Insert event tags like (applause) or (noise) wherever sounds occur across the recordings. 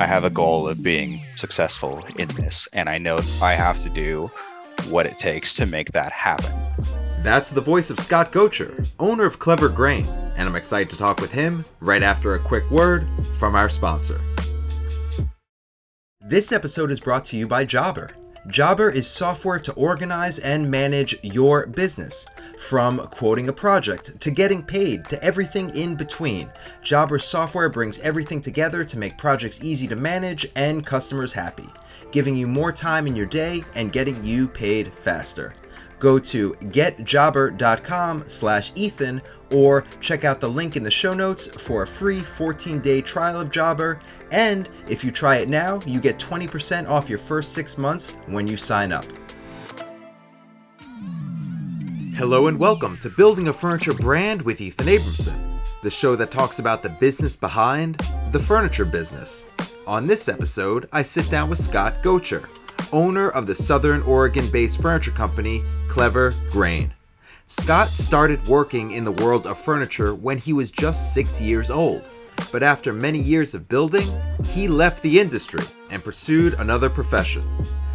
I have a goal of being successful in this, and I know I have to do what it takes to make that happen. That's the voice of Scott Gocher, owner of Clever Grain, and I'm excited to talk with him right after a quick word from our sponsor. This episode is brought to you by Jobber. Jobber is software to organize and manage your business. From quoting a project to getting paid to everything in between, Jobber software brings everything together to make projects easy to manage and customers happy, giving you more time in your day and getting you paid faster. Go to getjobber.com slash Ethan or check out the link in the show notes for a free 14-day trial of Jobber. And if you try it now, you get 20% off your first six months when you sign up. Hello and welcome to Building a Furniture Brand with Ethan Abramson, the show that talks about the business behind the furniture business. On this episode, I sit down with Scott Gocher, owner of the Southern Oregon based furniture company Clever Grain. Scott started working in the world of furniture when he was just six years old, but after many years of building, he left the industry and pursued another profession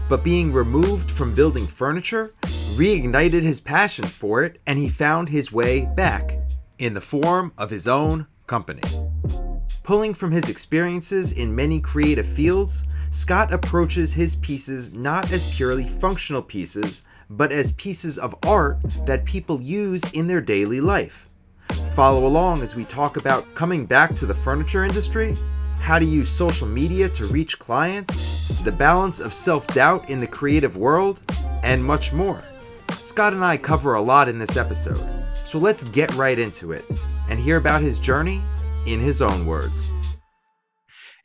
but being removed from building furniture reignited his passion for it and he found his way back in the form of his own company. Pulling from his experiences in many creative fields, Scott approaches his pieces not as purely functional pieces, but as pieces of art that people use in their daily life. Follow along as we talk about coming back to the furniture industry how to use social media to reach clients, the balance of self doubt in the creative world, and much more. Scott and I cover a lot in this episode, so let's get right into it and hear about his journey in his own words.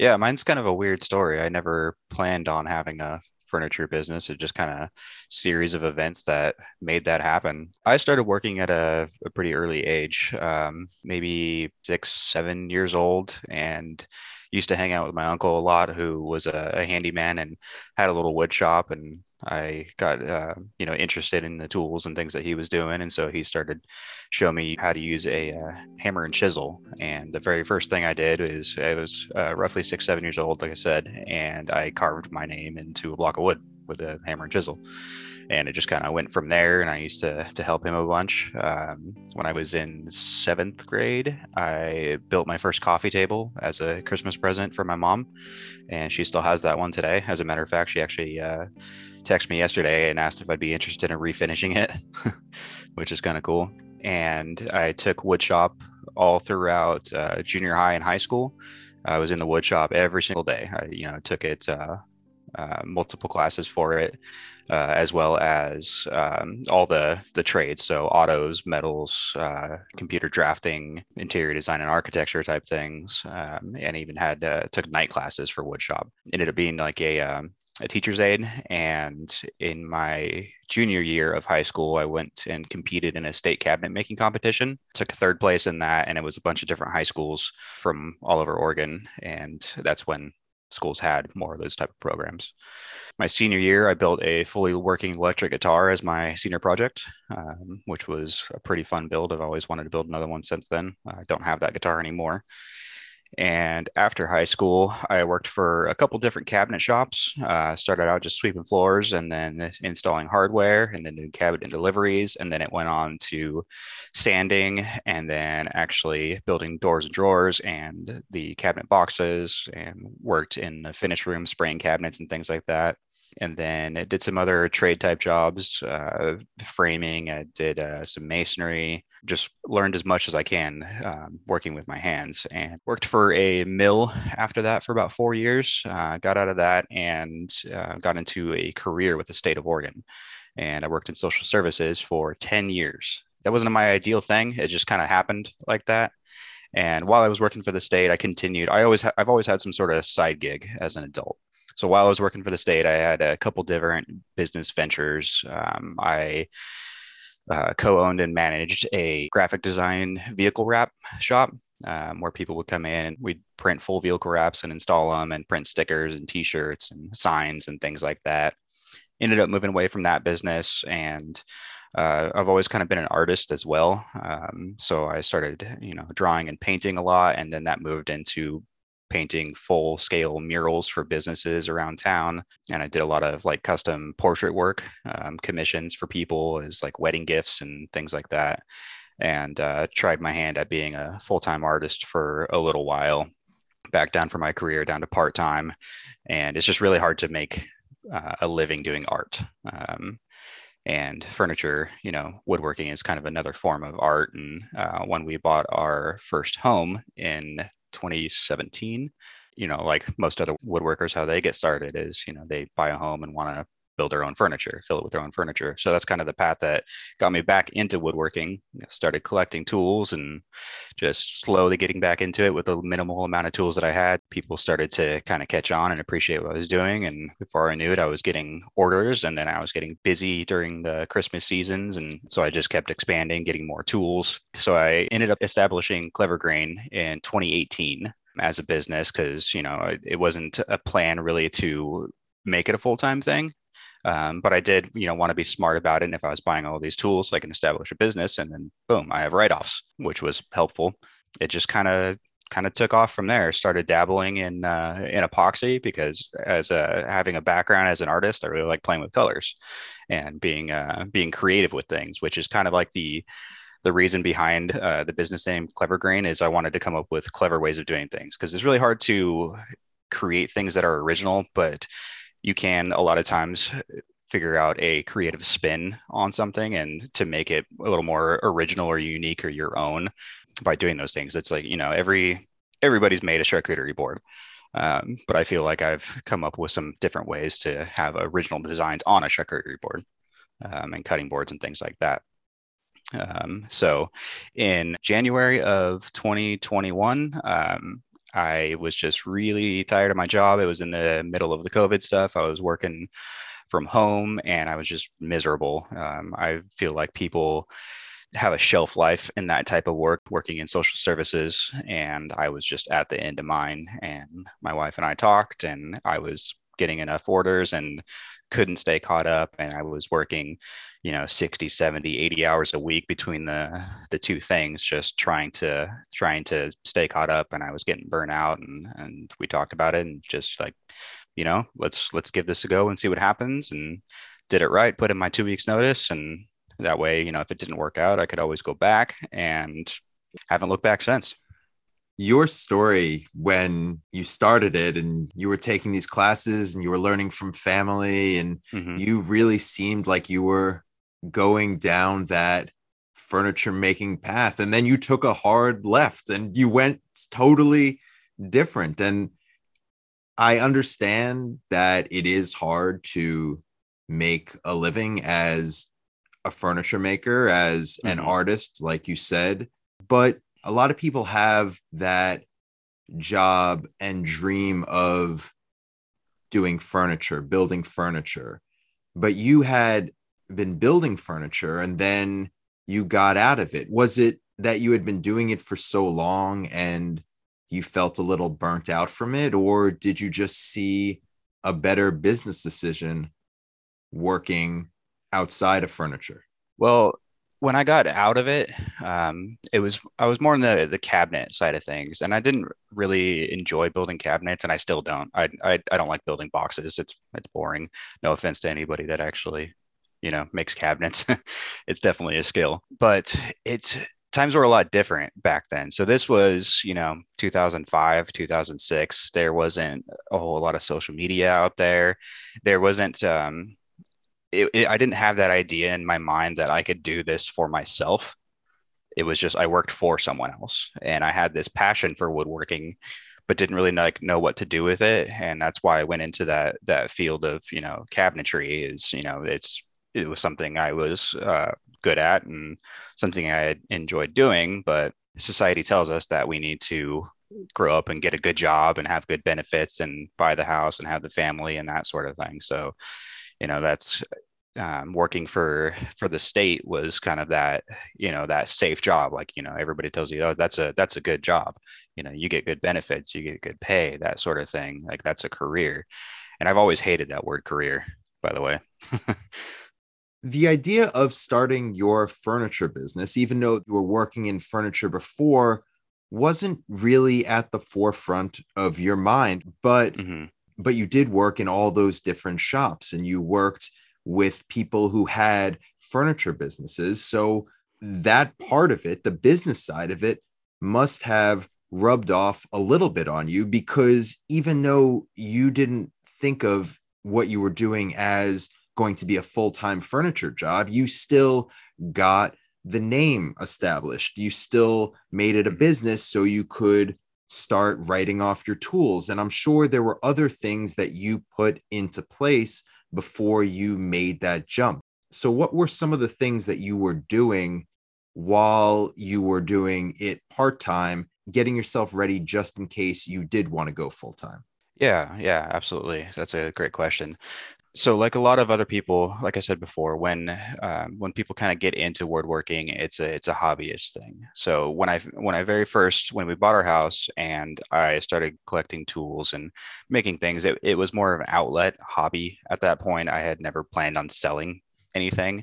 Yeah, mine's kind of a weird story. I never planned on having a furniture business. It just kind of series of events that made that happen. I started working at a, a pretty early age, um, maybe six, seven years old, and used to hang out with my uncle a lot, who was a, a handyman and had a little wood shop. And I got, uh, you know, interested in the tools and things that he was doing. And so he started showing me how to use a uh, hammer and chisel. And the very first thing I did is I was uh, roughly six, seven years old, like I said, and I carved my name into a block of wood with a hammer and chisel and it just kind of went from there. And I used to to help him a bunch. Um, when I was in seventh grade, I built my first coffee table as a Christmas present for my mom, and she still has that one today. As a matter of fact, she actually uh, texted me yesterday and asked if I'd be interested in refinishing it, (laughs) which is kind of cool. And I took woodshop all throughout uh, junior high and high school. I was in the wood shop every single day. I, you know, took it uh, uh, multiple classes for it, uh, as well as um, all the the trades, so autos, metals, uh, computer drafting, interior design and architecture type things, um, and even had uh, took night classes for woodshop. Ended up being like a um, a teacher's aide. And in my junior year of high school, I went and competed in a state cabinet making competition. Took third place in that, and it was a bunch of different high schools from all over Oregon. And that's when schools had more of those type of programs. My senior year, I built a fully working electric guitar as my senior project, um, which was a pretty fun build. I've always wanted to build another one since then. I don't have that guitar anymore. And after high school, I worked for a couple different cabinet shops. Uh, started out just sweeping floors and then installing hardware and then doing cabinet deliveries. And then it went on to sanding and then actually building doors and drawers and the cabinet boxes and worked in the finish room, spraying cabinets and things like that and then I did some other trade type jobs, uh, framing. I did uh, some masonry. Just learned as much as I can um, working with my hands, and worked for a mill after that for about four years. Uh, got out of that and uh, got into a career with the state of Oregon, and I worked in social services for ten years. That wasn't my ideal thing. It just kind of happened like that. And while I was working for the state, I continued. I always, ha- I've always had some sort of side gig as an adult. So while I was working for the state, I had a couple different business ventures. Um, I uh, co-owned and managed a graphic design vehicle wrap shop um, where people would come in and we'd print full vehicle wraps and install them and print stickers and t-shirts and signs and things like that ended up moving away from that business and uh, I've always kind of been an artist as well. Um, so I started, you know, drawing and painting a lot, and then that moved into painting full scale murals for businesses around town. And I did a lot of like custom portrait work, um, commissions for people as like wedding gifts and things like that. And uh, tried my hand at being a full time artist for a little while, back down from my career down to part time. And it's just really hard to make uh, a living doing art. Um, and furniture, you know, woodworking is kind of another form of art. And uh, when we bought our first home in 2017, you know, like most other woodworkers, how they get started is, you know, they buy a home and want to build their own furniture, fill it with their own furniture. So that's kind of the path that got me back into woodworking. Started collecting tools and just slowly getting back into it with the minimal amount of tools that I had. People started to kind of catch on and appreciate what I was doing. And before I knew it, I was getting orders and then I was getting busy during the Christmas seasons. And so I just kept expanding, getting more tools. So I ended up establishing Clever Grain in 2018 as a business because you know it wasn't a plan really to make it a full-time thing um, but I did, you know, want to be smart about it. And if I was buying all these tools, I can establish a business, and then boom, I have write-offs, which was helpful. It just kind of kind of took off from there. Started dabbling in uh, in epoxy because as a having a background as an artist, I really like playing with colors and being uh, being creative with things, which is kind of like the the reason behind uh, the business name Clever Grain is I wanted to come up with clever ways of doing things because it's really hard to create things that are original, but you can a lot of times figure out a creative spin on something and to make it a little more original or unique or your own by doing those things. It's like, you know, every everybody's made a charcuterie board. Um, but I feel like I've come up with some different ways to have original designs on a charcuterie board um, and cutting boards and things like that. Um, so in January of 2021, um, I was just really tired of my job. It was in the middle of the COVID stuff. I was working from home and I was just miserable. Um, I feel like people have a shelf life in that type of work, working in social services. And I was just at the end of mine. And my wife and I talked, and I was getting enough orders and couldn't stay caught up. And I was working you know 60 70 80 hours a week between the the two things just trying to trying to stay caught up. And i was getting burnt out and and we talked about it and just like you know let's let's give this a go and see what happens. And did it right put in my two weeks notice. And that way you know if it didn't work out i could always go back and haven't looked back since your story when you started it and you were taking these classes and you were learning from family and mm-hmm. you really seemed like you were going down that furniture making path and then you took a hard left and you went totally different and i understand that it is hard to make a living as a furniture maker as mm-hmm. an artist like you said but a lot of people have that job and dream of doing furniture building furniture but you had been building furniture and then you got out of it. Was it that you had been doing it for so long and you felt a little burnt out from it or did you just see a better business decision working outside of furniture? Well when i got out of it um, it was i was more in the the cabinet side of things and i didn't really enjoy building cabinets and i still don't. I i, I don't like building boxes. It's it's boring. No offense to anybody that actually you know makes cabinets. (laughs) It's definitely a skill but it's times were a lot different back then. So this was you know 2005 2006 there wasn't a whole lot of social media out there. There wasn't um it, it, i didn't have that idea in my mind that i could do this for myself it was just i worked for someone else and i had this passion for woodworking but didn't really like know what to do with it and that's why i went into that that field of you know cabinetry is you know it's it was something I was uh, good at and something I enjoyed doing. But society tells us that we need to grow up and get a good job and have good benefits and buy the house and have the family and that sort of thing. So, you know, that's um, working for for the state was kind of that you know that safe job. Like you know everybody tells you oh that's a that's a good job. You know you get good benefits you get good pay that sort of thing. Like that's a career. And i've always hated that word career by the way. (laughs) The idea of starting your furniture business, even though you were working in furniture before, wasn't really at the forefront of your mind, but mm-hmm. But you did work in all those different shops and you worked with people who had furniture businesses. So that part of it, the business side of it, must have rubbed off a little bit on you because even though you didn't think of what you were doing as going to be a full-time furniture job, you still got the name established. You still made it a mm-hmm. business so you could start writing off your tools. And I'm sure there were other things that you put into place before you made that jump. So, what were some of the things that you were doing while you were doing it part time, getting yourself ready just in case you did want to go full time? Yeah, yeah, absolutely. That's a great question so like a lot of other people like i said before when um, when people kind of get into woodworking it's a it's a hobbyist thing. So when i when i very first when we bought our house and i started collecting tools and making things it, it was more of an outlet hobby at that point. I had never planned on selling anything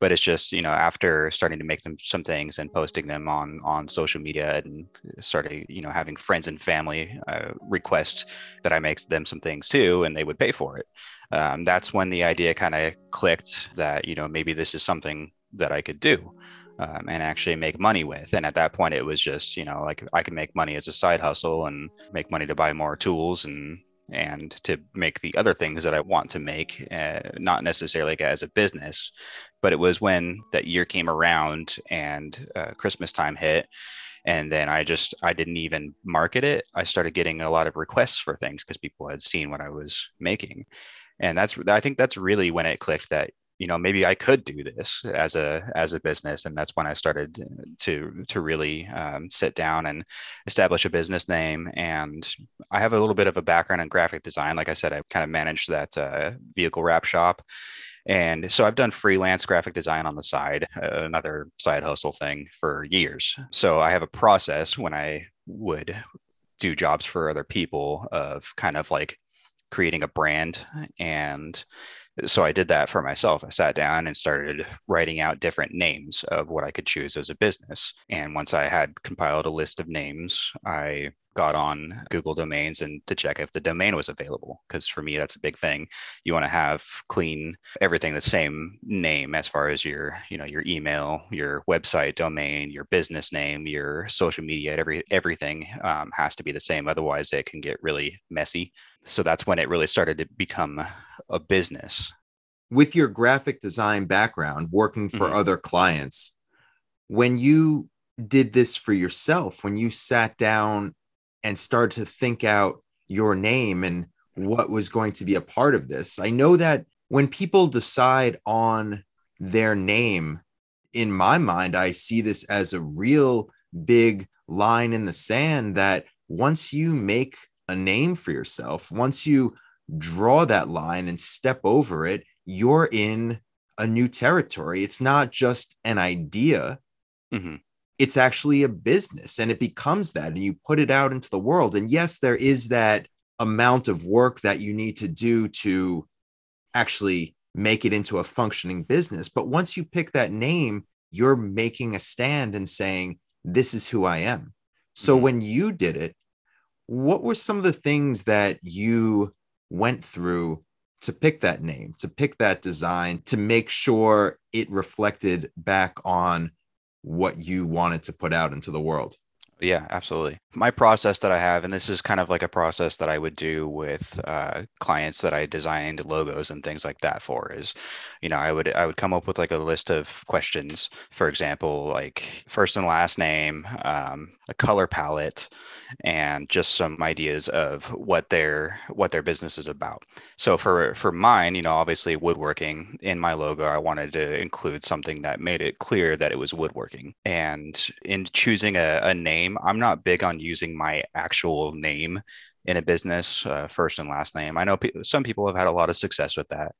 but it's just you know after starting to make them some things and posting them on on social media and starting you know having friends and family uh, request that i make them some things too and they would pay for it um, that's when the idea kind of clicked that you know maybe this is something that i could do um, and actually make money with. And at that point, it was just, you know, like I can make money as a side hustle and make money to buy more tools and and to make the other things that I want to make, uh, not necessarily as a business. But it was when that year came around and uh, Christmas time hit. And then I just, I didn't even market it. I started getting a lot of requests for things because people had seen what I was making. And that's, I think that's really when it clicked that you know maybe i could do this as a as a business and that's when i started to to really um, sit down and establish a business name and i have a little bit of a background in graphic design like i said i kind of managed that uh, vehicle wrap shop and so I've done freelance graphic design on the side, uh, another side hustle thing for years. So I have a process when I would do jobs for other people of kind of like creating a brand and so I did that for myself. I sat down and started writing out different names of what I could choose as a business. And once I had compiled a list of names, I got on Google Domains and to check if the domain was available. Because for me, that's a big thing. You want to have clean everything the same name as far as your, you know, your email, your website domain, your business name, your social media, every everything um, has to be the same. Otherwise, it can get really messy. So that's when it really started to become a business. With your graphic design background, working for mm-hmm. other clients, when you did this for yourself, when you sat down and start to think out your name and what was going to be a part of this. I know that when people decide on their name, in my mind, I see this as a real big line in the sand that once you make a name for yourself, once you draw that line and step over it, you're in a new territory. It's not just an idea. Mm-hmm it's actually a business and it becomes that and you put it out into the world. And yes there is that amount of work that you need to do to actually make it into a functioning business. But once you pick that name you're making a stand and saying this is who i am. So mm-hmm. when you did it what were some of the things that you went through to pick that name to pick that design to make sure it reflected back on what you wanted to put out into the world. Yeah, absolutely. My process that I have, and this is kind of like a process that I would do with uh, clients that I designed logos and things like that for, is, you know, I would I would come up with like a list of questions. For example, like first and last name, um, a color palette, and just some ideas of what their what their business is about. So for for mine, you know, obviously woodworking in my logo, I wanted to include something that made it clear that it was woodworking. And in choosing a, a name, I'm not big on using my actual name in a business, uh, first and last name. I know pe- some people have had a lot of success with that,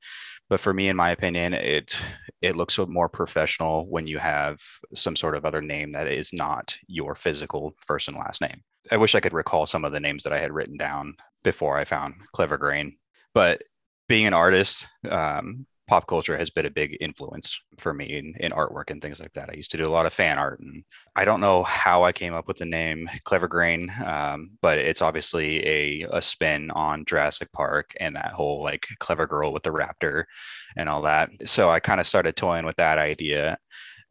but for me, in my opinion, it it looks more professional when you have some sort of other name that is not your physical first and last name. I wish I could recall some of the names that I had written down before I found Clever Grain, but being an artist, um, pop culture has been a big influence for me in, in artwork and things like that. I used to do a lot of fan art, and I don't know how I came up with the name Clever Grain, um, but it's obviously a, a spin on Jurassic Park and that whole like clever girl with the raptor and all that. So I kind of started toying with that idea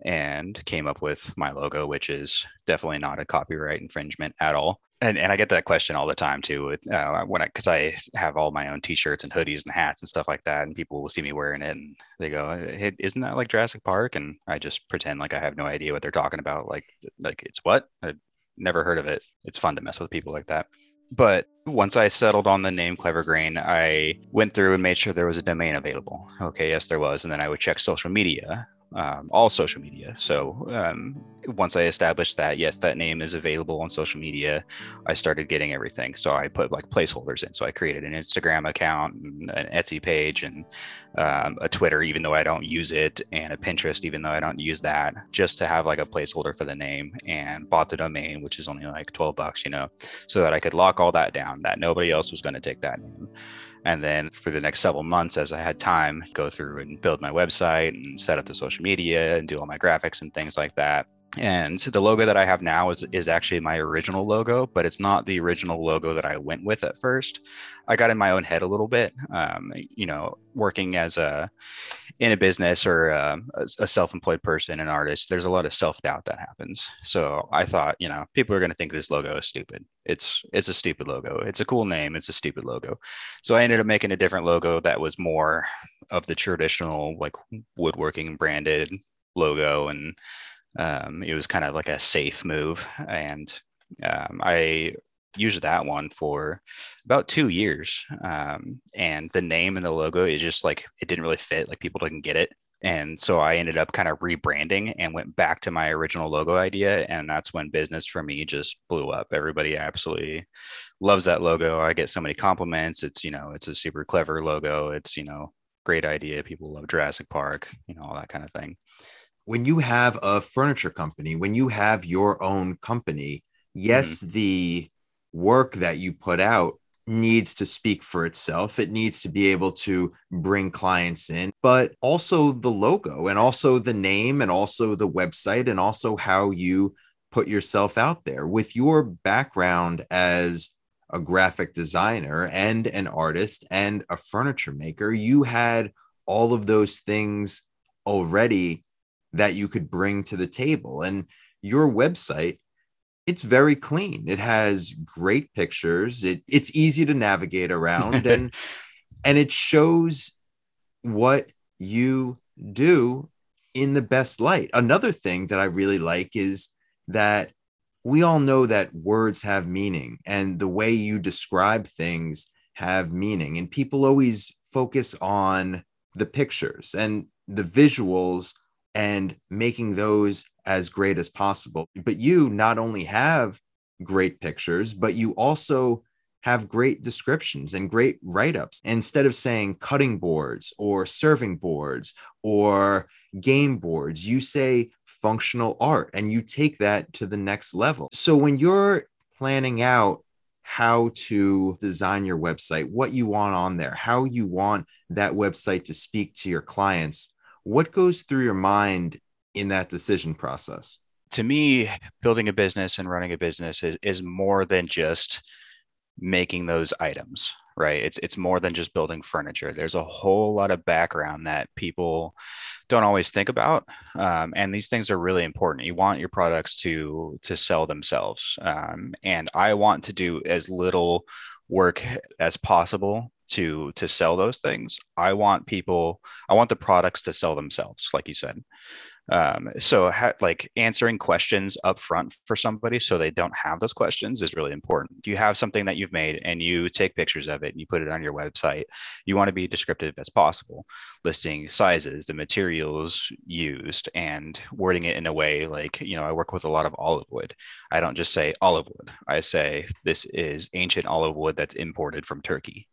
and came up with my logo, which is definitely not a copyright infringement at all. And, and I get that question all the time too. With, uh, when I because I have all my own T-shirts and hoodies and hats and stuff like that, and people will see me wearing it and they go, "Hey, isn't that like Jurassic Park?" And I just pretend like I have no idea what they're talking about. Like, like it's what? I never heard of it. It's fun to mess with people like that. But once I settled on the name Clever Grain, I went through and made sure there was a domain available. Okay, yes, there was. And then I would check social media um, all social media. So um, once I established that, yes, that name is available on social media, I started getting everything. So I put like placeholders in. So I created an Instagram account, and an Etsy page, and um, a Twitter, even though I don't use it, and a Pinterest, even though I don't use that, just to have like a placeholder for the name. And bought the domain, which is only like 12 bucks, you know, so that I could lock all that down. That nobody else was going to take that name. And then for the next several months, as I had time, go through and build my website and set up the social media and do all my graphics and things like that. And so the logo that I have now is is actually my original logo, but it's not the original logo that I went with at first. I got in my own head a little bit. Um, you know, working as a in a business or um, a, a self-employed person, an artist, there's a lot of self-doubt that happens. So I thought, you know, people are going to think this logo is stupid. It's it's a stupid logo. It's a cool name. It's a stupid logo. So I ended up making a different logo that was more of the traditional like woodworking branded logo and um, it was kind of like a safe move, and um, I used that one for about two years. Um, and the name and the logo is just like it didn't really fit; like people didn't get it. And so I ended up kind of rebranding and went back to my original logo idea. And that's when business for me just blew up. Everybody absolutely loves that logo. I get so many compliments. It's, you know, it's a super clever logo. It's, you know, great idea. People love Jurassic Park, you know, all that kind of thing when you have a furniture company, when you have your own company, yes, mm-hmm. the work that you put out needs to speak for itself. It needs to be able to bring clients in, but also the logo and also the name and also the website and also how you put yourself out there. With your background as a graphic designer and an artist and a furniture maker, you had all of those things already that you could bring to the table. And your website, it's very clean. It has great pictures. It, it's easy to navigate around (laughs) and and it shows what you do in the best light. Another thing that I really like is that we all know that words have meaning and the way you describe things have meaning and people always focus on the pictures and the visuals and making those as great as possible. But you not only have great pictures, but you also have great descriptions and great write ups. Instead of saying cutting boards or serving boards or game boards, you say functional art and you take that to the next level. So when you're planning out how to design your website, what you want on there, how you want that website to speak to your clients, what goes through your mind in that decision process? To me, building a business and running a business is, is more than just making those items right? It's it's more than just building furniture. There's a whole lot of background that people don't always think about um, and these things are really important. You want your products to to sell themselves um, and i want to do as little work as possible to to sell those things. I want people i want the products to sell themselves like you said. Um, so ha- like answering questions up front for somebody so they don't have those questions is really important. You have something that you've made and you take pictures of it and you put it on your website you want to be descriptive as possible listing sizes the materials used and wording it in a way like you know i work with a lot of olive wood. I don't just say olive wood. I say this is ancient olive wood that's imported from turkey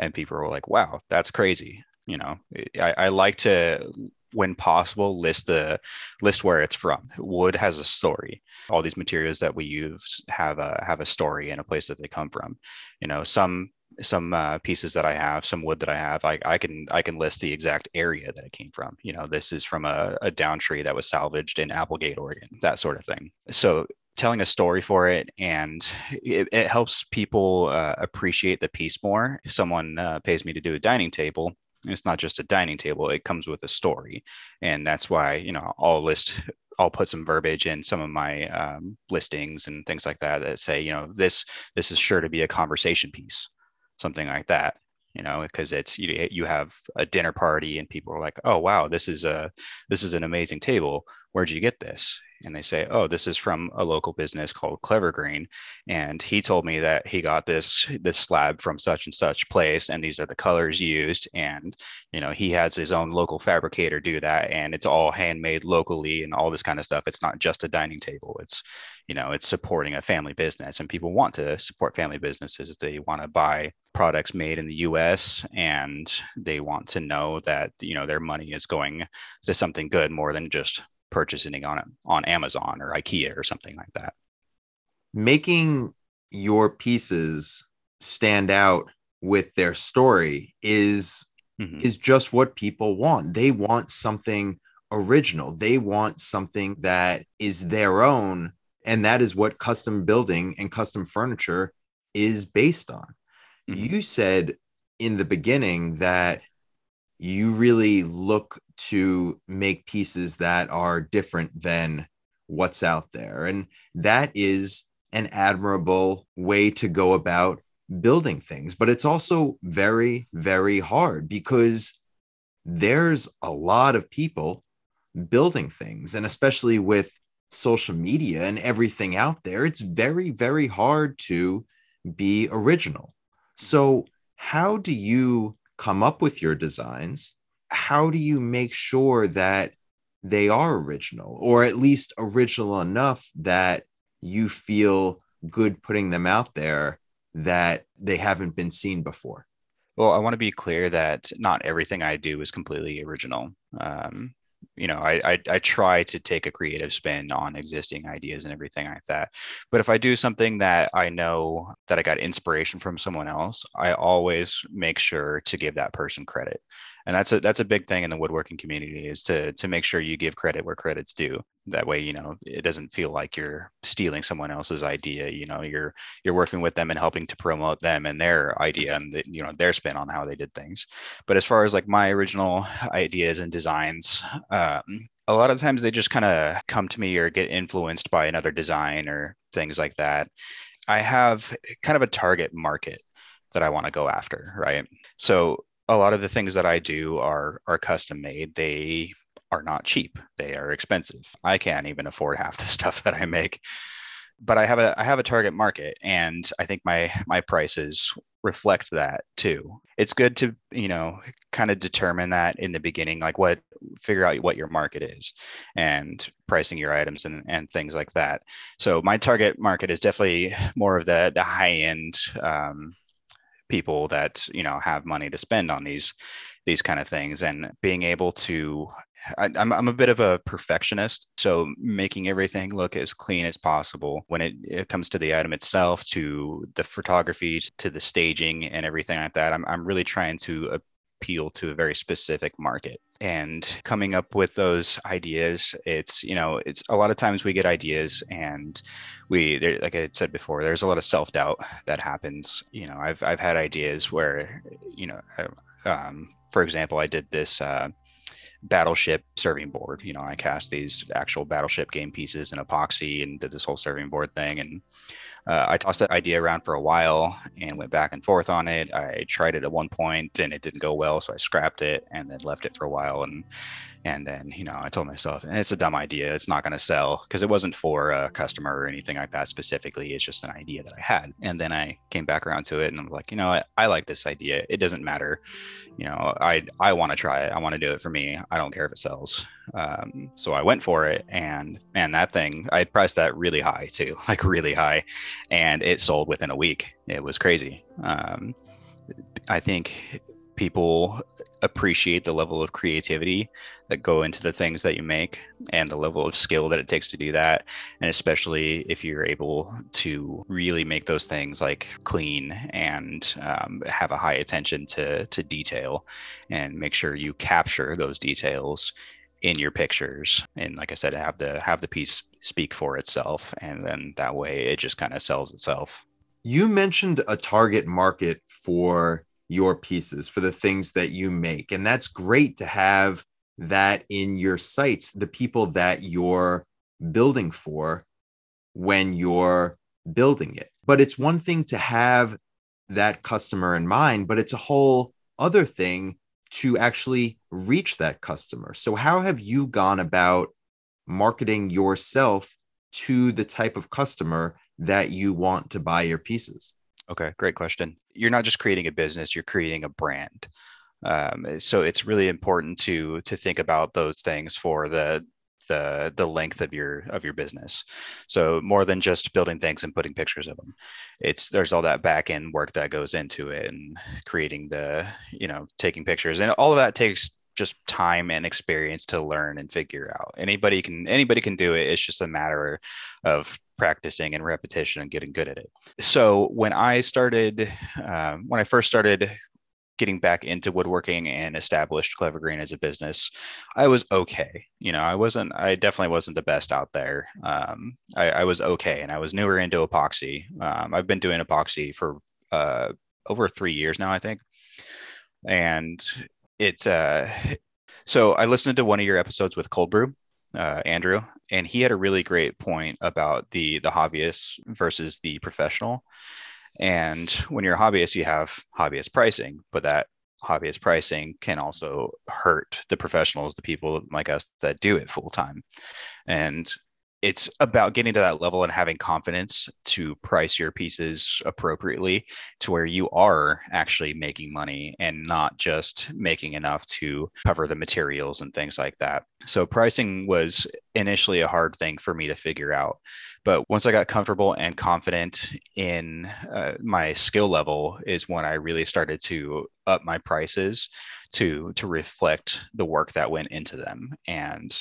and people are like wow that's crazy you know I, I like to when possible list the list where it's from wood has a story all these materials that we use have a have a story and a place that they come from you know some some uh, pieces that I have, some wood that I have, I, I can I can list the exact area that it came from. You know, this is from a, a down tree that was salvaged in Applegate, Oregon, that sort of thing. So telling a story for it and it, it helps people uh, appreciate the piece more. If someone uh, pays me to do a dining table, it's not just a dining table; it comes with a story, and that's why you know I'll list I'll put some verbiage in some of my um, listings and things like that that say, you know, this this is sure to be a conversation piece something like that you know because it's you, you have a dinner party and people are like oh wow this is a this is an amazing table. Where'd you get this and they say oh this is from a local business called Clever Grain and he told me that he got this this slab from such and such place and these are the colors used and you know he has his own local fabricator do that and it's all handmade locally and all this kind of stuff. It's not just a dining table. It's you know it's supporting a family business and people want to support family businesses. They want to buy products made in the US and they want to know that you know their money is going to something good more than just purchasing on on Amazon or IKEA or something like that. Making your pieces stand out with their story is mm-hmm. is just what people want. They want something original. They want something that is their own and that is what custom building and custom furniture is based on. Mm-hmm. You said in the beginning that you really look to make pieces that are different than what's out there. And that is an admirable way to go about building things. But it's also very, very hard because there's a lot of people building things. And especially with social media and everything out there, it's very, very hard to be original. So, how do you come up with your designs? How do you make sure that they are original or at least original enough that you feel good putting them out there that they haven't been seen before? Well, I want to be clear that not everything I do is completely original. Um, you know I, I, I try to take a creative spin on existing ideas and everything like that but if i do something that i know that i got inspiration from someone else i always make sure to give that person credit and that's a that's a big thing in the woodworking community is to to make sure you give credit where credit's due. That way you know it doesn't feel like you're stealing someone else's idea you know you're you're working with them and helping to promote them and their idea and the, you know their spin on how they did things. But as far as like my original ideas and designs um, a lot of times they just kind of come to me or get influenced by another design or things like that. I have kind of a target market that i want to go after right? So a lot of the things that I do are are custom made. They are not cheap. They are expensive. I can't even afford half the (laughs) stuff that I make. But I have a I have a target market and I think my my prices reflect that too. It's good to, you know, kind of determine that in the beginning, like what figure out what your market is and pricing your items and, and things like that. So my target market is definitely more of the the high end um, people that you know have money to spend on these these kind of things and being able to I, am I'm, I'm a bit of a perfectionist so making everything look as clean as possible. When it, it comes to the item itself to the photography to the staging and everything like that i'm, I'm really trying to appeal to a very specific market. And coming up with those ideas it's you know it's a lot of times we get ideas and we there, like i said before there's a lot of self-doubt that happens. You know i've i've had ideas where you know um, for example i did this uh, battleship serving board. You know i cast these actual battleship game pieces in epoxy and did this whole serving board thing. And uh, I tossed that idea around for a while and went back and forth on it. I tried it at one point and it didn't go well, so I scrapped it and then left it for a while. And and then, you know, I told myself, it's a dumb idea. It's not going to sell because it wasn't for a customer or anything like that specifically. It's just an idea that I had. And then I came back around to it and I'm like, you know, I, I like this idea. It doesn't matter. You know, I, I want to try it. I want to do it for me. I don't care if it sells. Um, so I went for it and man, that thing, I priced that really high too, (laughs) like really high. And it sold within a week. It was crazy. Um, I think people appreciate the level of creativity that go into the things that you make and the level of skill that it takes to do that. And especially if you're able to really make those things like clean and um, have a high attention to to detail and make sure you capture those details in your pictures and like i said have the have the piece speak for itself and then that way it just kind of sells itself. You mentioned a target market for your pieces for the things that you make and that's great to have that in your sights the people that you're building for when you're building it but it's one thing to have that customer in mind but it's a whole other thing to actually reach that customer. So, how have you gone about marketing yourself to the type of customer that you want to buy your pieces? Okay, great question. You're not just creating a business; you're creating a brand. Um, so it's really important to to think about those things for the the the length of your of your business. So more than just building things and putting pictures of them, it's there's all that back end work that goes into it and creating the you know taking pictures and all of that takes just time and experience to learn and figure out. Anybody can anybody can do it. It's just a matter of practicing and repetition and getting good at it. So when I started, um, when I first started getting back into woodworking and established Clever Grain as a business, I was okay. You know, I wasn't, I definitely wasn't the best out there. Um, I, I, was okay. And I was newer into epoxy. Um, I've been doing epoxy for uh, over three years now, I think. And it's, uh, so I listened to one of your episodes with Cold Brew. Uh, Andrew, and he had a really great point about the the hobbyist versus the professional. And when you're a hobbyist, you have hobbyist pricing, but that hobbyist pricing can also hurt the professionals, the people like us that do it full time. And it's about getting to that level and having confidence to price your pieces appropriately to where you are actually making money and not just making enough to cover the materials and things like that. So, pricing was initially a hard thing for me to figure out. But once I got comfortable and confident in uh, my skill level, is when I really started to up my prices to to reflect the work that went into them and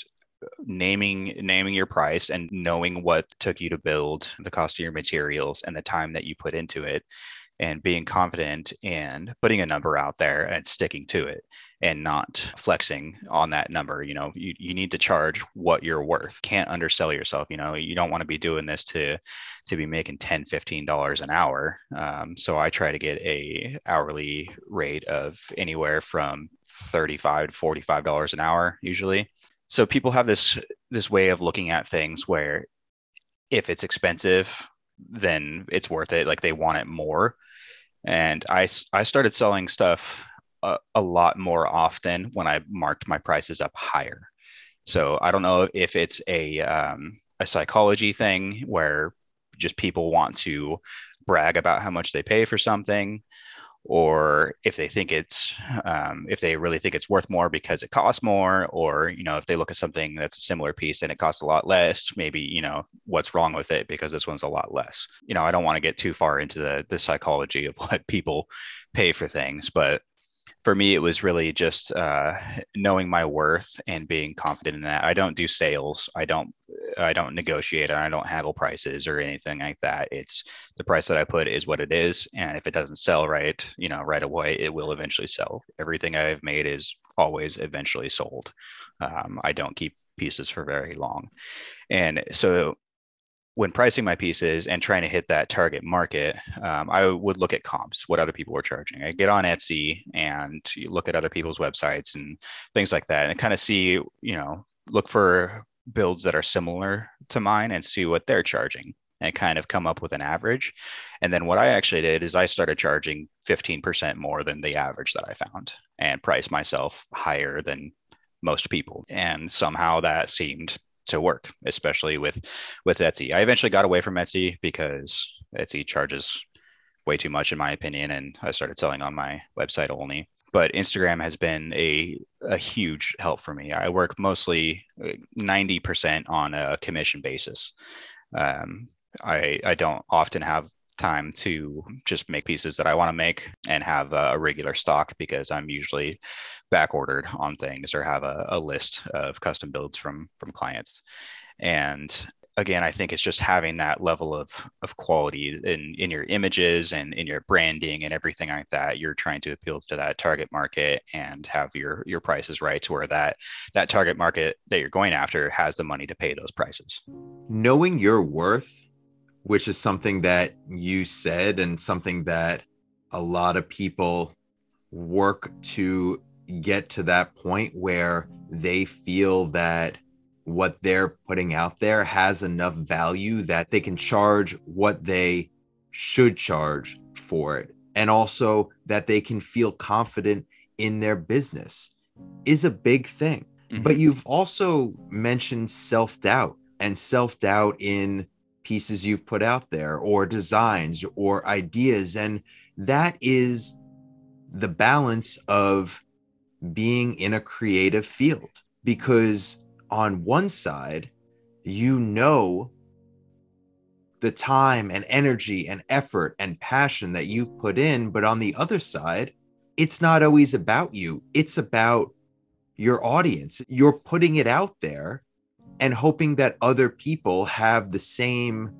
naming naming your price and knowing what took you to build the cost of your materials and the time that you put into it and being confident and putting a number out there and sticking to it and not flexing on that number you know you, you need to charge what you're worth. Can't undersell yourself you know you don't want to be doing this to to be making 10 15 dollars an hour. Um, so i try to get a hourly rate of anywhere from 35 to 45 dollars an hour usually so people have this this way of looking at things where if it's expensive then it's worth it. Like they want it more. And i i started selling stuff a, a lot more often when i marked my prices up higher. So i don't know if it's a um, a psychology thing where just people want to brag about how much they pay for something or if they think it's um, if they really think it's worth more because it costs more or you know if they look at something that's a similar piece and it costs a lot less maybe you know what's wrong with it because this one's a lot less. You know i don't want to get too far into the the psychology of (laughs) what people pay for things but for me, it was really just uh, knowing my worth and being confident in that. I don't do sales. I don't. I don't negotiate. And I don't haggle prices or anything like that. It's the price that I put is what it is, and if it doesn't sell right, you know, right away, it will eventually sell. Everything I've made is always eventually sold. Um, I don't keep pieces for very long, and so when pricing my pieces and trying to hit that target market, um, I would look at comps, what other people were charging. I get on Etsy and look at other people's websites and things like that, and kind of see, you know, look for builds that are similar to mine and see what they're charging and kind of come up with an average. And then what I actually did is I started charging 15% more than the average that I found and priced myself higher than most people. And somehow that seemed to work, especially with with Etsy. I eventually got away from Etsy because Etsy charges way too much in my opinion, and I started selling on my website only. But Instagram has been a a huge help for me. I work mostly ninety percent on a commission basis. Um, I I don't often have time to just make pieces that I want to make and have a regular stock because I'm usually back ordered on things or have a, a list of custom builds from from clients. And again, I think it's just having that level of of quality in in your images and in your branding and everything like that. You're trying to appeal to that target market and have your your prices right to where that that target market that you're going after has the money to pay those prices. Knowing your worth, which is something that you said and something that a lot of people work to get to that point where they feel that what they're putting out there has enough value that they can charge what they should charge for it and also that they can feel confident in their business is a big thing mm-hmm. but you've also mentioned self-doubt and self-doubt in pieces you've put out there or designs or ideas and that is the balance of being in a creative field because on one side, you know the time and energy and effort and passion that you've put in. But on the other side, it's not always about you, it's about your audience. You're putting it out there and hoping that other people have the same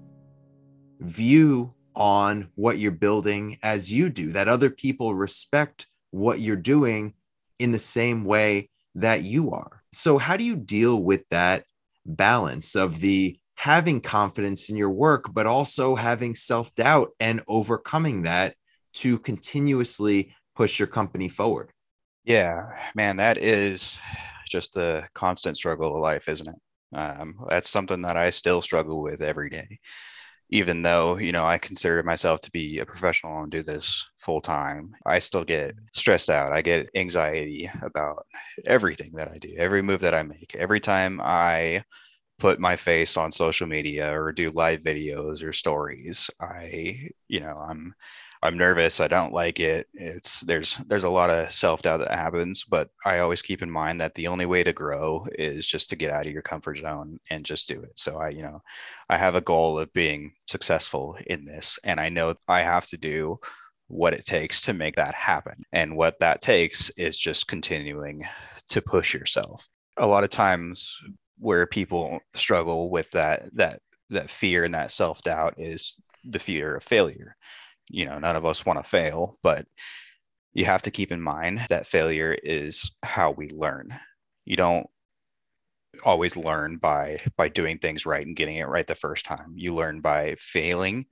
view on what you're building as you do, that other people respect what you're doing in the same way that you are. So, how do you deal with that balance of the having confidence in your work, but also having self doubt and overcoming that to continuously push your company forward? Yeah, man, that is just a constant struggle of life, isn't it? Um, that's something that I still struggle with every day. Even though you know i consider myself to be a professional and do this full time i still get stressed out. I get anxiety about everything that i do every move that i make. Every time i put my face on social media or do live videos or stories i you know i'm I'm nervous. I don't like it. It's there's there's a lot of self doubt that happens, but I always keep in mind that the only way to grow is just to get out of your comfort zone and just do it. So I, you know, I have a goal of being successful in this, and I know I have to do what it takes to make that happen. And what that takes is just continuing to push yourself. A lot of times where people struggle with that that that fear and that self-doubt is the fear of failure you know none of us want to fail but you have to keep in mind that failure is how we learn. You don't always learn by by doing things right and getting it right the first time. You learn by failing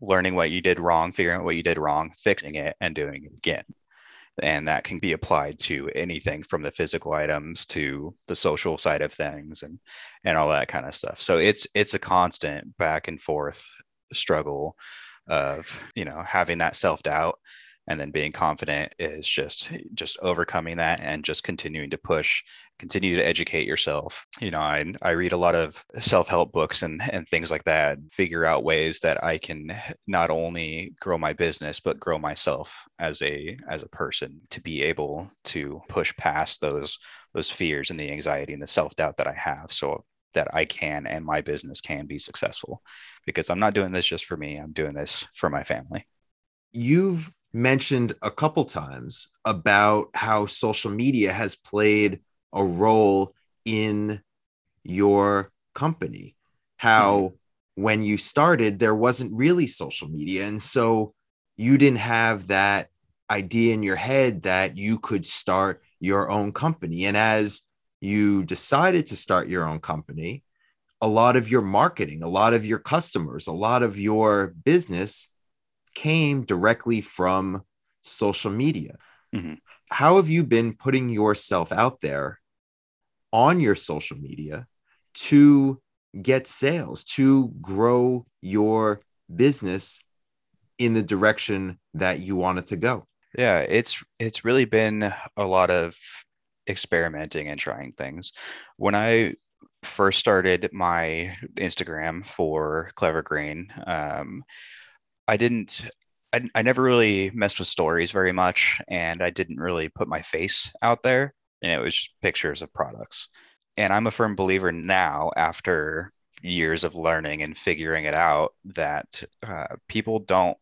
learning what you did wrong figuring out what you did wrong fixing it and doing it again. And that can be applied to anything from the physical items to the social side of things and and all that kind of stuff. So it's it's a constant back and forth struggle of you know having that self-doubt and then being confident is just just overcoming that and just continuing to push continue to educate yourself. You know i, I read a lot of self-help books and, and things like that figure out ways that i can not only grow my business but grow myself as a as a person to be able to push past those those fears and the anxiety and the self-doubt that i have so that I can and my business can be successful because I'm not doing this just for me. I'm doing this for my family. You've mentioned a couple times about how social media has played a role in your company. How mm-hmm. when you started, there wasn't really social media. And so you didn't have that idea in your head that you could start your own company. And as you decided to start your own company, a lot of your marketing, a lot of your customers, a lot of your business came directly from social media. Mm-hmm. How have you been putting yourself out there on your social media to get sales, to grow your business in the direction that you want it to go? Yeah, it's it's really been a lot of experimenting and trying things. When I first started my Instagram for Clever Grain, um, I didn't. I, I never really messed with stories very much, and I didn't really put my face out there, and it was just pictures of products. And I'm a firm believer now, after years of learning and figuring it out that uh, people don't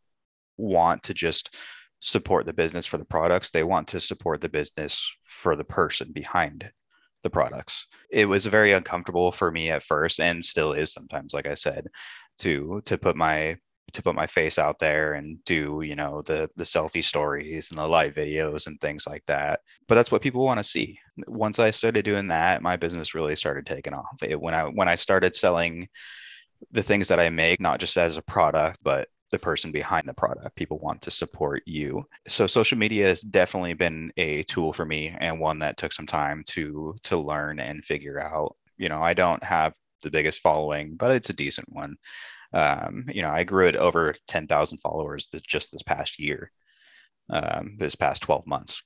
want to just support the business for the products. They want to support the business for the person behind the products. It was very uncomfortable for me at first and still is sometimes like I said to to put my to put my face out there and do you know the the selfie stories and the live videos and things like that. But that's what people want to see. Once i started doing that my business really started taking off. It, when i when i started selling the things that i make not just as a product but the person behind the product people want to support you so social media has definitely been a tool for me and one that took some time to to learn and figure out you know i don't have the biggest following but it's a decent one um, you know, I grew it over 10,000 followers this, just this past year, um, this past 12 months,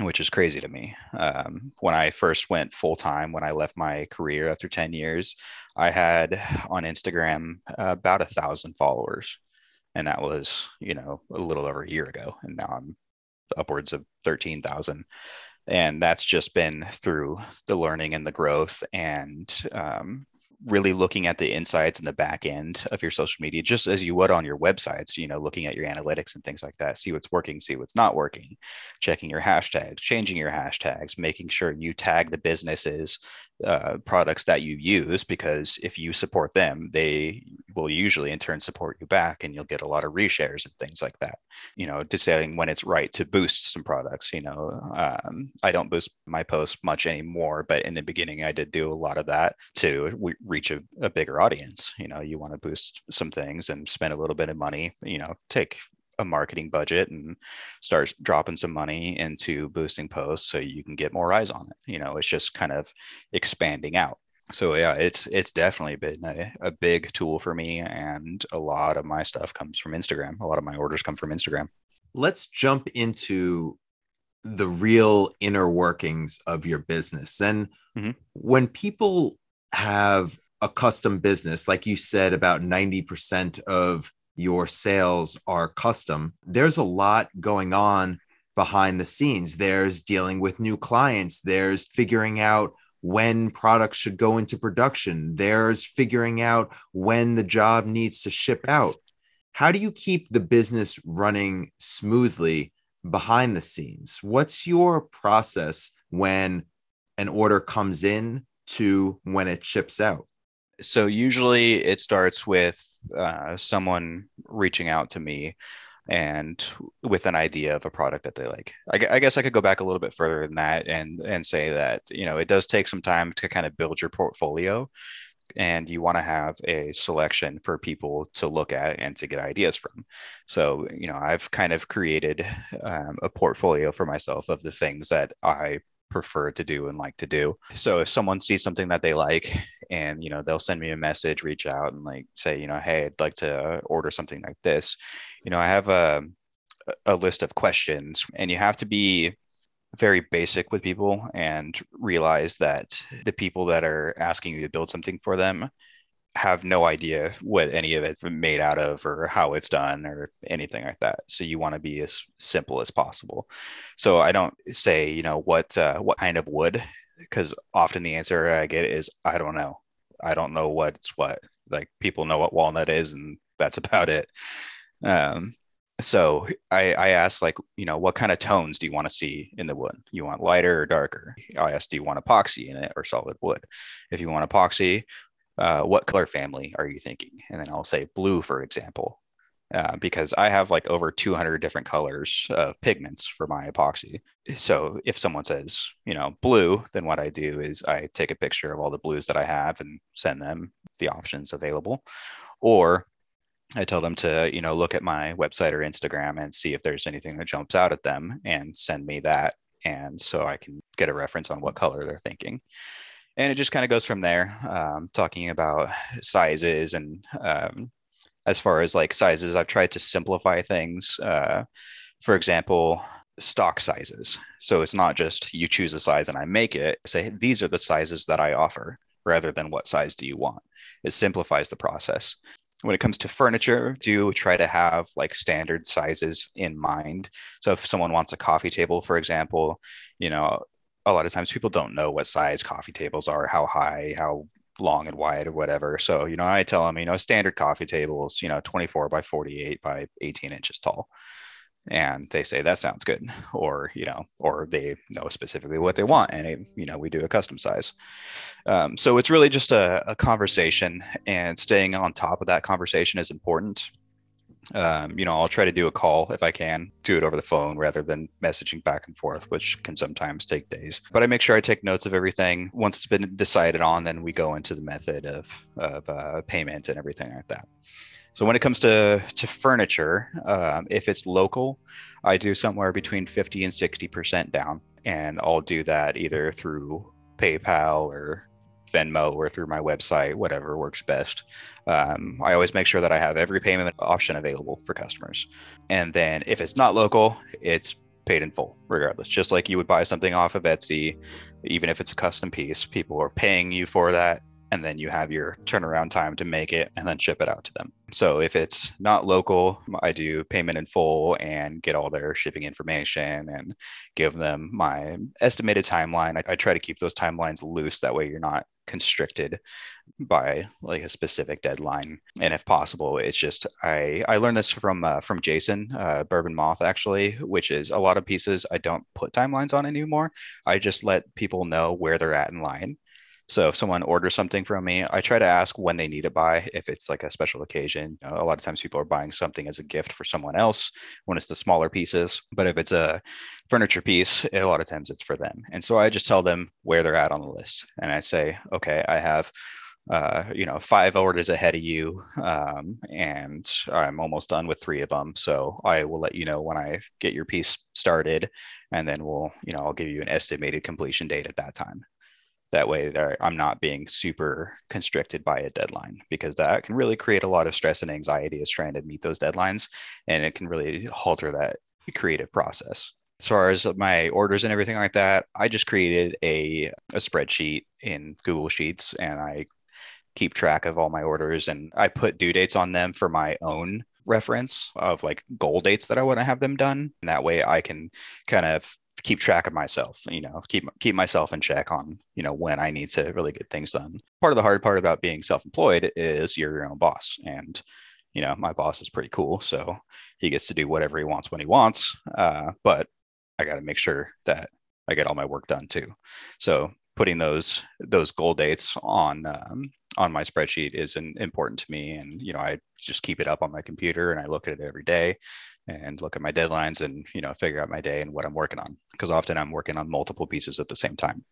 which is crazy to me. Um, when I first went full time, when I left my career after 10 years, I had on Instagram uh, about a thousand followers. And that was, you know, a little over a year ago. And now I'm upwards of 13,000 and that's just been through the learning and the growth and um, really looking at the insights and the back end of your social media just as you would on your websites you know looking at your analytics and things like that see what's working see what's not working checking your hashtags changing your hashtags making sure you tag the businesses uh, products that you use because if you support them they will usually in turn support you back and you'll get a lot of reshares and things like that. You know deciding when it's right to boost some products you know um, i don't boost my posts much anymore but in the beginning i did do a lot of that to reach a, a bigger audience. You know you want to boost some things and spend a little bit of money you know take a marketing budget and start dropping some money into boosting posts so you can get more eyes on it. You know, it's just kind of expanding out. So yeah, it's it's definitely been a, a big tool for me, and a lot of my stuff comes from Instagram. A lot of my orders come from Instagram. Let's jump into the real inner workings of your business. And mm-hmm. when people have a custom business, like you said, about 90% of your sales are custom, there's a lot going on behind the scenes. There's dealing with new clients, there's figuring out when products should go into production, there's figuring out when the job needs to ship out. How do you keep the business running smoothly behind the scenes? What's your process when an order comes in to when it ships out? So usually it starts with uh, someone reaching out to me and with an idea of a product that they like. I, I, guess I could go back a little bit further than that and and say that you know it does take some time to kind of build your portfolio, and you want to have a selection for people to look at and to get ideas from. So you know I've kind of created um, a portfolio for myself of the things that I prefer to do and like to do. So if someone sees something that they like and you know they'll send me a message, reach out and like say, you know, hey, I'd like to uh, order something like this. You know, I have um, a a list of questions and you have to be very basic with people and realize that the people that are asking you to build something for them have no idea what any of it's made out of or how it's done or anything like that. So you want to be as simple as possible. So I don't say, you know, what uh, what kind of wood, because often the answer I get is I don't know. I don't know what's what. Like people know what walnut is, and that's (laughs) about it. Um, so I, I asked like you know what kind of tones do you want to see in the wood you want lighter or darker i asked do you want epoxy in it or solid wood if you want epoxy uh, what color family are you thinking? And then I'll say blue, for example, uh, because I have like over 200 different colors of pigments for my epoxy. So if someone says, you know, blue, then what I do is I take a picture of all the blues that I have and send them the options available. Or I tell them to, you know, look at my website or Instagram and see if there's anything that jumps out at them and send me that. And so I can get a reference on what color they're thinking and it just kind of goes from there um, talking about sizes and um, as far as like sizes i've tried to simplify things uh, for example stock sizes. So it's not just you choose a size and i make it. Say these are the sizes that i offer rather than what size do you want? It simplifies the process. When it comes to furniture do try to have like standard sizes in mind. So if someone wants a coffee table for example you know a lot of times people don't know what size coffee tables are, how high, how long and wide or whatever. So, you know, I tell them, you know, standard coffee tables, you know, 24 by 48 by 18 inches tall. And they say that sounds good, (laughs) or you know, or they know specifically what they want, and it, you know, we do a custom size. Um, so it's really just a, a conversation, and staying on top of that conversation is important um, you know, I'll try to do a call if I can, do it over the phone rather than messaging back and forth, which can sometimes take days. But I make sure I take notes of everything. Once it's been decided on, then we go into the method of, of uh, payment and everything like that. So when it comes to to furniture, um, if it's local, I do somewhere between 50 and 60 percent down, and I'll do that either through PayPal or Venmo or through my website, whatever works best. Um, I always make sure that I have every payment option available for customers. And then if it's not local, it's paid in full, regardless. Just like you would buy something off of Etsy, even if it's a custom piece, people are paying you for that and then you have your turnaround time to make it and then ship it out to them. So if it's not local, I do payment in full and get all their shipping information and give them my estimated timeline. I, I try to keep those timelines loose. That way you're not constricted by like a specific deadline. And if possible, it's just I I learned this from uh, from Jason uh, Bourbon Moth actually, which is a lot of pieces I don't put timelines on anymore. I just let people know where they're at in line so if someone orders something from me, I try to ask when they need it by, if it's like a special occasion. a lot of times people are buying something as a gift for someone else when it's the smaller pieces. But if it's a furniture piece, a lot of times it's for them. And so I just tell them where they're at on the list. And I say, okay, I have uh, you know, five orders ahead of you, um, and I'm almost done with three of them. So I will let you know when I get your piece started, and then we'll, you know, I'll give you an estimated completion date at that time that way i'm not being super constricted by a deadline because that can really create a lot of stress and anxiety as trying to meet those deadlines and it can really halter that creative process. As far as my orders and everything like that i just created a, a spreadsheet in google sheets and i keep track of all my orders and i put due dates on them for my own reference of like goal dates that i want to have them done. And that way i can kind of keep track of myself you know keep keep myself in check on you know when i need to really get things done. Part of the hard part about being self-employed is you're your own boss and you know my boss is pretty cool so he gets to do whatever he wants when he wants uh, but i got to make sure that i get all my work done too. So putting those those goal dates on um, on my spreadsheet is an, important to me and you know i just keep it up on my computer and i look at it every day and look at my deadlines and you know figure out my day and what i'm working on because often i'm working on multiple pieces at the same time.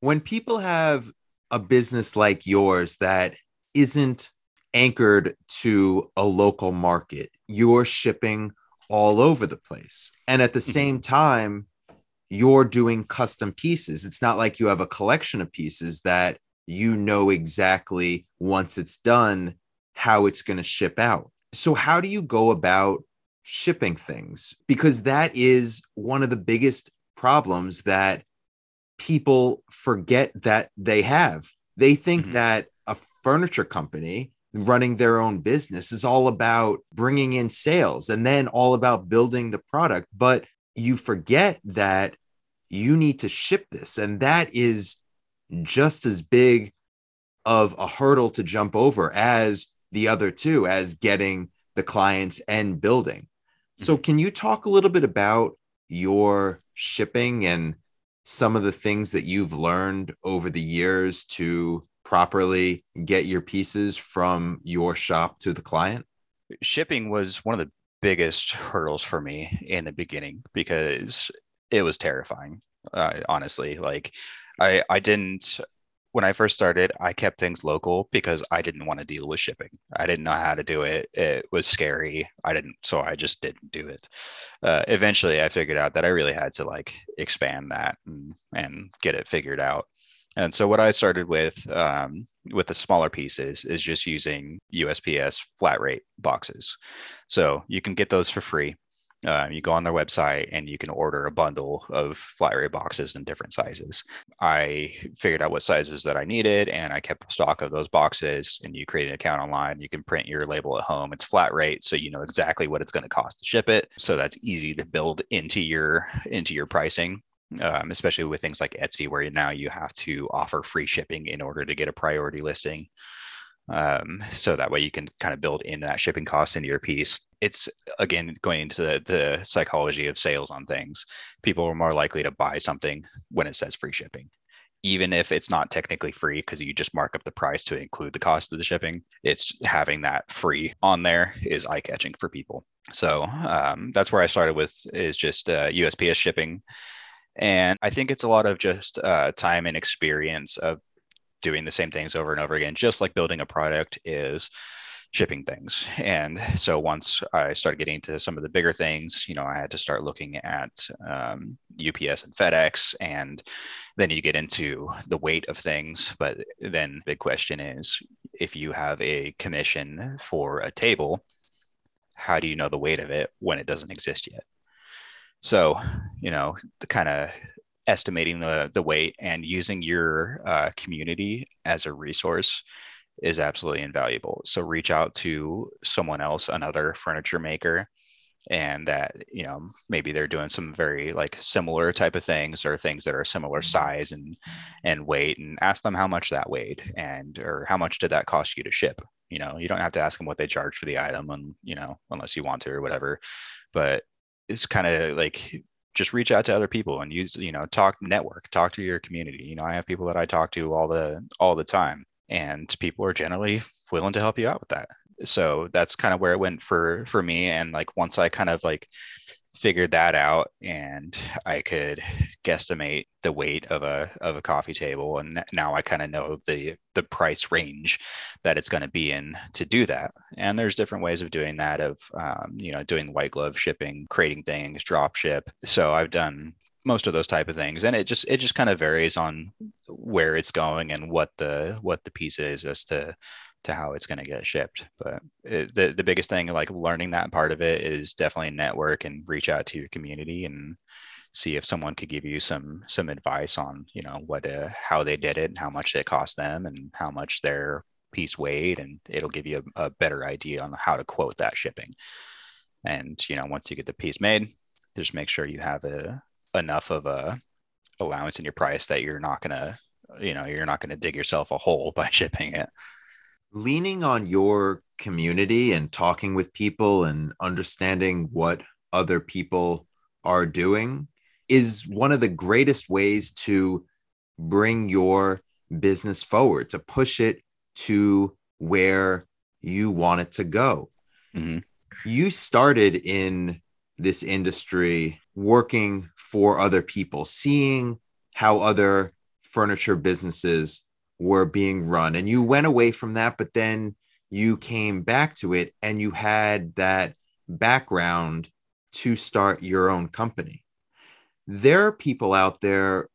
When people have a business like yours that isn't anchored to a local market you're shipping all over the place. And at the mm-hmm. same time you're doing custom pieces. It's not like you have a collection of pieces that you know exactly once it's done how it's going to ship out. So how do you go about shipping things because that is one of the biggest problems that people forget that they have. They think mm-hmm. that a furniture company running their own business is all about bringing in sales and then all about building the product. But you forget that you need to ship this. And that is just as big of a hurdle to jump over as the other two, as getting the clients and building. So, mm-hmm. can you talk a little bit about your shipping and some of the things that you've learned over the years to properly get your pieces from your shop to the client? Shipping was one of the biggest hurdles for me in the beginning because it was terrifying. Uh, honestly, like I I didn't when I first started, I kept things local because I didn't want to deal with shipping. I didn't know how to do it. It was scary. I didn't, so I just didn't do it. Uh, eventually, I figured out that I really had to like expand that and, and get it figured out. And so what I started with um, with the smaller pieces is just using USPS flat rate boxes. So you can get those for free. Uh, you go on their website and you can order a bundle of flat rate boxes in different sizes. I figured out what sizes that I needed and I kept stock of those boxes. And you create an account online. You can print your label at home. It's flat rate, so you know exactly what it's going to cost to ship it. So that's easy to build into your into your pricing. um, especially with things like Etsy, where now you have to offer free shipping in order to get a priority listing. Um, so that way you can kind of build in that shipping cost into your piece. It's again going into the, the psychology of sales on things. People are more likely to buy something when it says free shipping even if it's not technically free because you just mark up the price to include the cost of the shipping it's having that free on there is eye catching for people so um, that's where i started with is just uh, usps shipping and I think it's a lot of just uh, time and experience of doing the same things over and over again, just like building a product is shipping things. And so once I started getting to some of the bigger things, you know, I had to start looking at um, UPS and FedEx, and then you get into the weight of things. But then big question is, if you have a commission for a table, how do you know the weight of it when it doesn't exist yet? So, you know, the kind of estimating the, the weight and using your uh, community as a resource is absolutely invaluable. So reach out to someone else, another furniture maker, and that you know maybe they're doing some very like similar type of things or things that are similar mm-hmm. size and and weight, and ask them how much that weighed and or how much did that cost you to ship. You know, you don't have to ask them what they charge for the item, and you know unless you want to or whatever. But it's kind of like just reach out to other people and use you know talk network talk to your community. You know i have people that i talk to all the all the time and people are generally willing to help you out with that. So that's kind of where it went for for me and like once i kind of like figured that out and I could guesstimate the weight of a of a coffee table and now I kind of know the the price range that it's going to be in to do that. And there's different ways of doing that of um, you know doing white glove shipping creating things drop ship. So I've done most of those type of things and it just it just kind of varies on where it's going and what the what the piece is as to to how it's going to get shipped. But it, the the biggest thing, like learning that part of it, is definitely network and reach out to your community and see if someone could give you some some advice on you know what uh, how they did it and how much it cost them and how much their piece weighed and it'll give you a, a better idea on how to quote that shipping and you know once you get the piece made just make sure you have a enough of a allowance in your price that you're not going to you know you're not going to dig yourself a hole (laughs) by shipping it leaning on your community and talking with people and understanding what other people are doing is one of the greatest ways to bring your business forward, to push it to where you want it to go. Mm-hmm. You started in this industry working for other people, seeing how other furniture businesses were being run and you went away from that but then you came back to it and you had that background to start your own company. There are people out there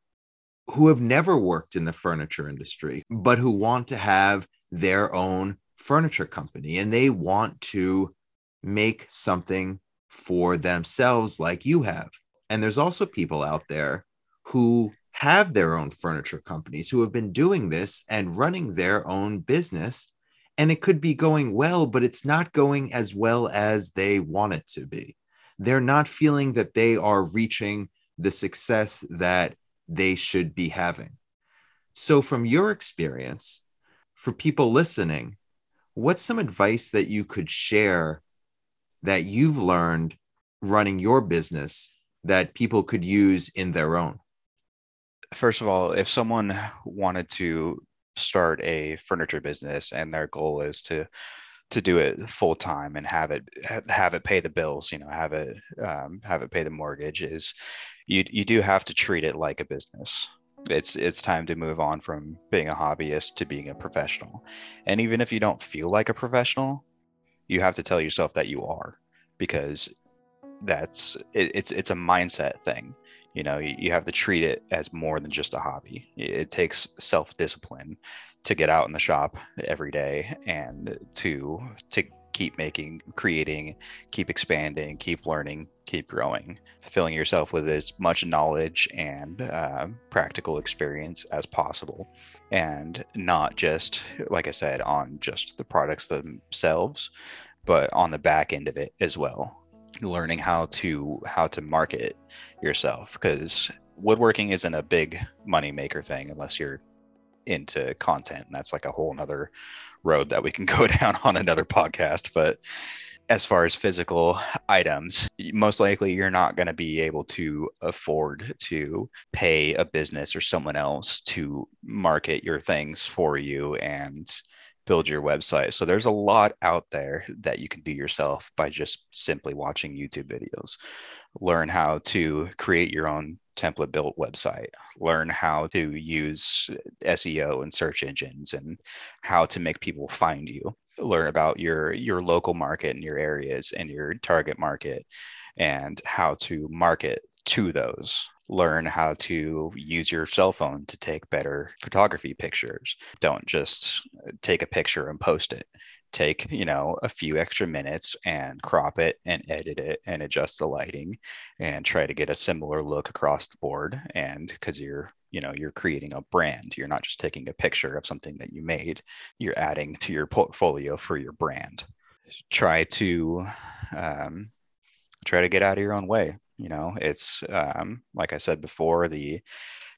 who have never worked in the furniture industry but who want to have their own furniture company and they want to make something for themselves like you have. And there's also people out there who have their own furniture companies who have been doing this and running their own business. And it could be going well, but it's not going as well as they want it to be. They're not feeling that they are reaching the success that they should be having. So, from your experience, for people listening, what's some advice that you could share that you've learned running your business that people could use in their own? First of all, if someone wanted to start a furniture business and their goal is to to do it full time and have it have it pay the bills, you know, have it um, have it pay the mortgage, is you you do have to treat it like a business. It's it's time to move on from being a hobbyist to being a professional. And even if you don't feel like a professional, you have to tell yourself that you are, because that's it, it's it's a mindset thing you know you, have to treat it as more than just a hobby. It takes self-discipline to get out in the shop every day and to to keep making creating keep expanding keep learning keep growing filling yourself with as much knowledge and uh, practical experience as possible. And not just like i said on just the products themselves but on the back end of it as well learning how to how to market yourself because woodworking isn't a big money maker thing unless you're into content and that's like a whole nother road that we can (laughs) go down on another podcast. But as far as physical items most likely you're not going to be able to afford to pay a business or someone else to market your things for you and build your website. So there's a lot out there that you can do yourself by just simply watching youtube videos. Learn how to create your own template built website, learn how to use SEO and search engines and how to make people find you, learn about your your local market and your areas and your target market and how to market to those learn how to use your cell phone to take better photography pictures. Don't just take a picture and post it. Take you know a few extra minutes and crop it and edit it and adjust the lighting and try to get a similar look across the board. And because you're you know you're creating a brand you're not just taking a picture of something that you made you're adding to your portfolio for your brand. Try to um, try to get out of your own way you know it's um, like i said before the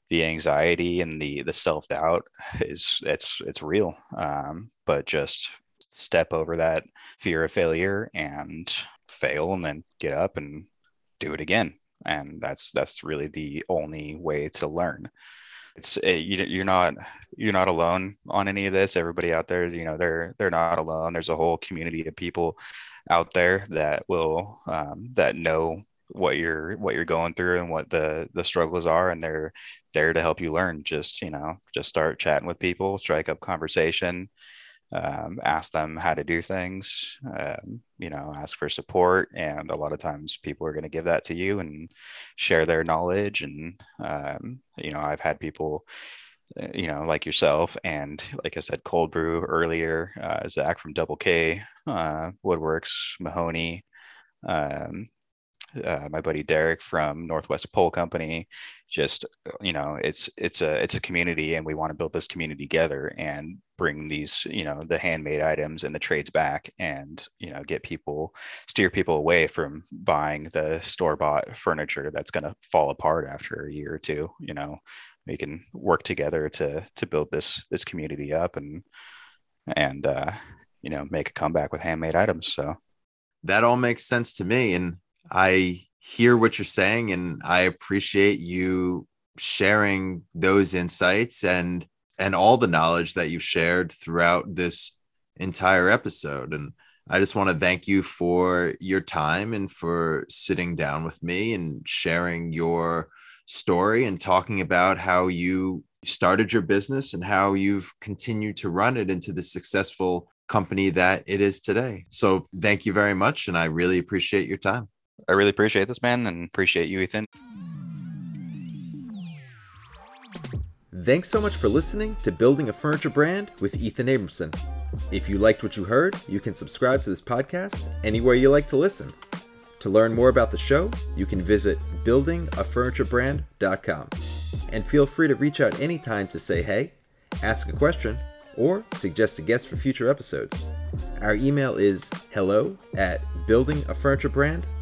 the anxiety and the the self-doubt (laughs) is it's it's real um, but just step over that fear of failure and fail and then get up and do it again. And that's that's really the only way to learn. It's eh, you're not you're not alone on any of this. Everybody out there you know they're they're not alone. There's a whole community of people out there that will um, that know what you're what you're going through and what the the struggles are and they're there to help you learn just you know just start chatting with people strike up conversation um, ask them how to do things, um, you know, ask for support. And a lot of times people are going to give that to you and share their knowledge. And, um, you know, I've had people, uh, you know, like yourself and like I said, Cold Brew earlier, uh, Zach from Double K, uh, Woodworks, Mahoney, um, uh, my buddy Derek from Northwest Pole Company. Just you know, it's it's a it's a community, and we want to build this community together and bring these you know the handmade items and the trades back, and you know get people steer people away from buying the store bought furniture that's going to fall apart after a year or two. You know, we can work together to to build this this community up and and uh, you know make a comeback with handmade items. So that all makes sense to me and I hear what you're saying and I appreciate you sharing those insights and and all the knowledge that you've shared throughout this entire episode and I just want to thank you for your time and for sitting down with me and sharing your story and talking about how you started your business and how you've continued to run it into the successful company that it is today. So, thank you very much. And I really appreciate your time. I really appreciate this, man, and appreciate you, Ethan. Thanks so much for listening to Building a Furniture Brand with Ethan Abramson. If you liked what you heard, you can subscribe to this podcast anywhere you like to listen. To learn more about the show, you can visit buildingafurniturebrand.com. And feel free to reach out anytime to say hey, ask a question, or suggest a guest for future episodes. Our email is hello at buildingafurniturebrand.com